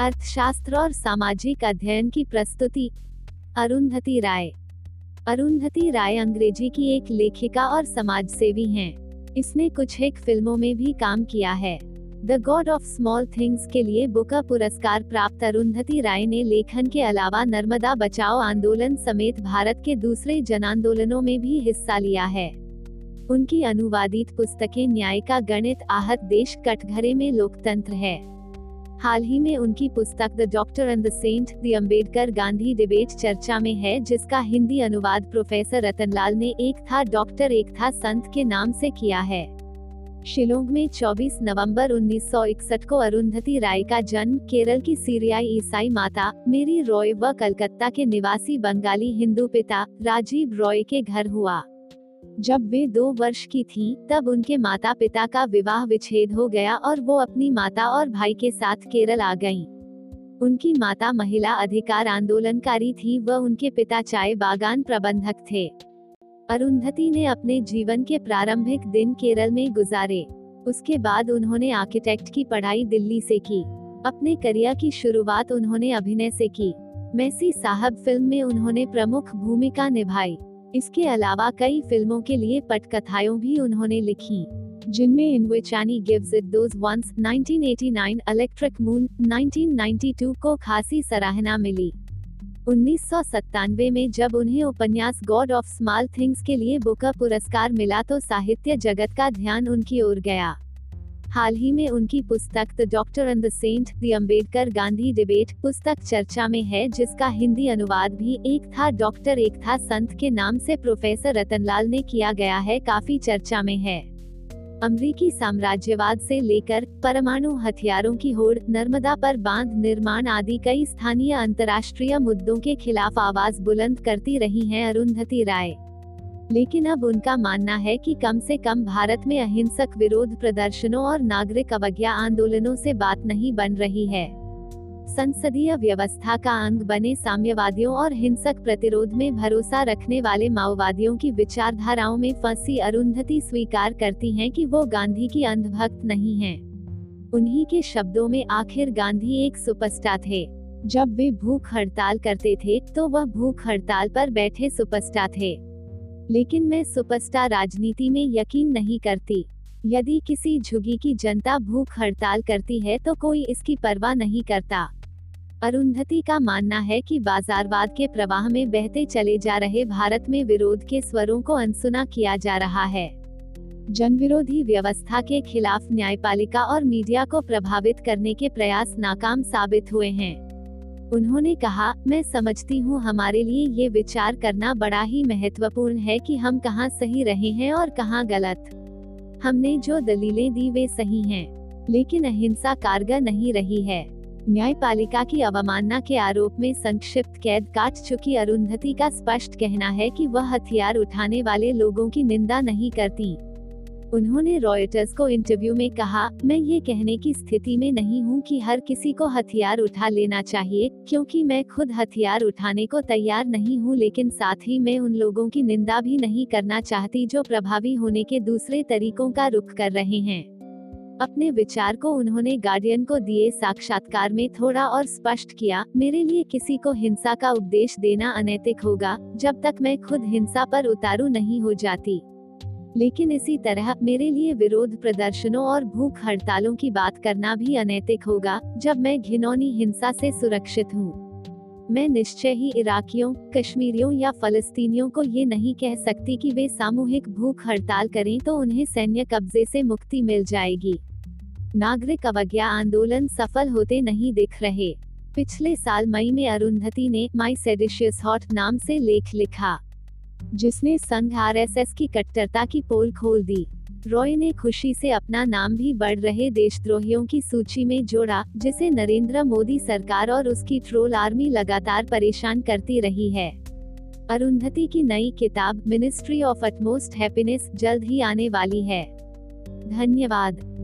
अर्थशास्त्र और सामाजिक अध्ययन की प्रस्तुति। अरुंधति राय। अरुंधति राय अंग्रेज़ी की एक लेखिका और समाज सेवी है। इसने कुछ एक फ़िल्मों में भी काम किया है। The God of Small Things के लिए बुका पुरस्कार प्राप्त अरुंधति राय ने लेखन के अलावा नर्मदा बचाओ आंदोलन समेत भारत के दूसरे जन आंदोलनों में भी हिस्सा लिया है। उनकी अनुवादित पुस्तकें न्याय का गणित आहत देश कटघरे में लोकतंत्र है। हाल ही में उनकी पुस्तक the doctor and the saint the Ambedkar Gandhi debate चर्चा में है, जिसका हिंदी अनुवाद प्रोफेसर रतनलाल ने एक था डॉक्टर, एक था संत के नाम से किया है। शिलोंग में 24 नवंबर 1961 को अरुंधति राय का जन्म, केरल की सीरियाई ईसाई माता, मेरी रॉय व कलकत्ता के निवासी बंगाली हिंदू पिता, राजीव रॉय के घर हुआ। जब वे दो वर्ष की थीं, तब उनके माता पिता का विवाह विच्छेद हो गया और वो अपनी माता और भाई के साथ केरल आ गईं। उनकी माता महिला अधिकार आंदोलनकारी थी व उनके पिता चाय बागान प्रबंधक थे। अरुंधति ने अपने जीवन के प्रारंभिक दिन केरल में गुजारे। उसके बाद उन्होंने आर्किटेक्ट की पढ़ाई दिल्ली से की। अपने करियर की शुरुआत उन्होंने अभिनय से की। मैसी साहब फ़िल्म में उन्होंने प्रमुख भूमिका निभाई। इसके अलावा कई फ़िल्मों के लिए पटकथाएँ भी उन्होंने लिखी, जिनमें in which Annie gives it those ones 1989 electric moon 1992 को खासी सराहना मिली। उन्नीस सौ सतानवे में जब उन्हें उपन्यास गॉड ऑफ़ स्मॉल थिंग्स के लिए बुका पुरस्कार मिला तो साहित्य जगत का ध्यान उनकी ओर गया। हाल ही में उनकी पुस्तक the doctor and the saint the Ambedkar Gandhi debate पुस्तक चर्चा में है, जिसका हिंदी अनुवाद भी एक था डॉक्टर एक था, संत के नाम से प्रोफेसर रतनलाल ने किया गया है, काफ़ी चर्चा में है। अमरीकी साम्राज्यवाद से लेकर परमाणु हथियारों की होड़, नर्मदा पर बाँध निर्माण आदि कई स्थानीय अंतर्राष्ट्रीय मुद्दों के खिलाफ आवाज़ बुलंद करती रही हैं अरुंधति राय। लेकिन अब उनका मानना है कि कम से कम भारत में अहिंसक विरोध प्रदर्शनों और नागरिक अवज्ञा आंदोलनों से बात नहीं बन रही है। संसदीय व्यवस्था का अंग बने साम्यवादियों और हिंसक प्रतिरोध में भरोसा रखने वाले माओवादियों की विचारधाराओं में फंसी अरुंधति स्वीकार करती हैं कि वो गांधी की अंधभक्त नहीं हैं। उन्हीं के शब्दों में आखिर गांधी एक सुपरस्टार थे। जब वे भूख हड़ताल करते थे तो वह भूख हड़ताल पर बैठे सुपरस्टार थे। लेकिन मैं सुपरस्टार राजनीति में यकीन नहीं करती। यदि किसी झुगी की जनता भूख हड़ताल करती है तो कोई इसकी परवाह नहीं करता। अरुंधति का मानना है कि बाजारवाद के प्रवाह में बहते चले जा रहे भारत में विरोध के स्वरों को अनसुना किया जा रहा है। जनविरोधी व्यवस्था के खिलाफ न्यायपालिका और मीडिया को प्रभावित करने के प्रयास नाकाम साबित हुए हैं। उन्होंने कहा मैं समझती हूँ हमारे लिए ये विचार करना बड़ा ही महत्वपूर्ण है कि हम कहाँ सही रहे हैं और कहाँ गलत। हमने जो दलीलें दी वे सही हैं, लेकिन अहिंसा कारगर नहीं रही है। न्यायपालिका की अवमानना के आरोप में संक्षिप्त कैद काट चुकी अरुंधति का स्पष्ट कहना है कि वह हथियार उठाने वाले लोगों की निंदा नहीं करती। उन्होंने रॉयटर्स को इंटरव्यू में कहा, मैं ये कहने की स्थिति में नहीं हूँ कि हर किसी को हथियार उठा लेना चाहिए, क्योंकि मैं खुद हथियार उठाने को तैयार नहीं हूँ, लेकिन साथ ही मैं उन लोगों की निंदा भी नहीं करना चाहती जो प्रभावी होने के दूसरे तरीकों का रुख कर रहे हैं. अपने विचार को उन्होंने गार्डियन को दिए साक्षात्कार में थोड़ा और स्पष्ट किया, मेरे लिए किसी को हिंसा का उपदेश देना अनैतिक होगा, जब तक मैं खुद हिंसा पर उतारू नहीं हो जाती। लेकिन इसी तरह, मेरे लिए विरोध प्रदर्शनों और भूख हड़तालों की बात करना भी अनैतिक होगा, जब मैं घिनौनी हिंसा से सुरक्षित हूँ। मैं निश्चय ही इराकियों, कश्मीरियों या फलस्तीनियों को ये नहीं कह सकती कि वे सामूहिक भूख हड़ताल करें तो उन्हें सैन्य कब्जे से मुक्ति मिल जाएगी। नागरिक अवज्ञा आंदोलन सफल होते नहीं दिख रहे। पिछले साल मई में अरुंधति ने माई सेडिशियस हॉट नाम से लेख लिखा। जिसने संघ आरएसएस की कट्टरता की पोल खोल दी। रॉय ने खुशी से अपना नाम भी बढ़ रहे देशद्रोहियों की सूची में जोड़ा, जिसे नरेंद्र मोदी सरकार और उसकी ट्रोल आर्मी लगातार परेशान करती रही है। अरुंधति की नई किताब, मिनिस्ट्री ऑफ़ अटमोस्ट हैप्पीनेस, जल्द ही आने वाली है। धन्यवाद।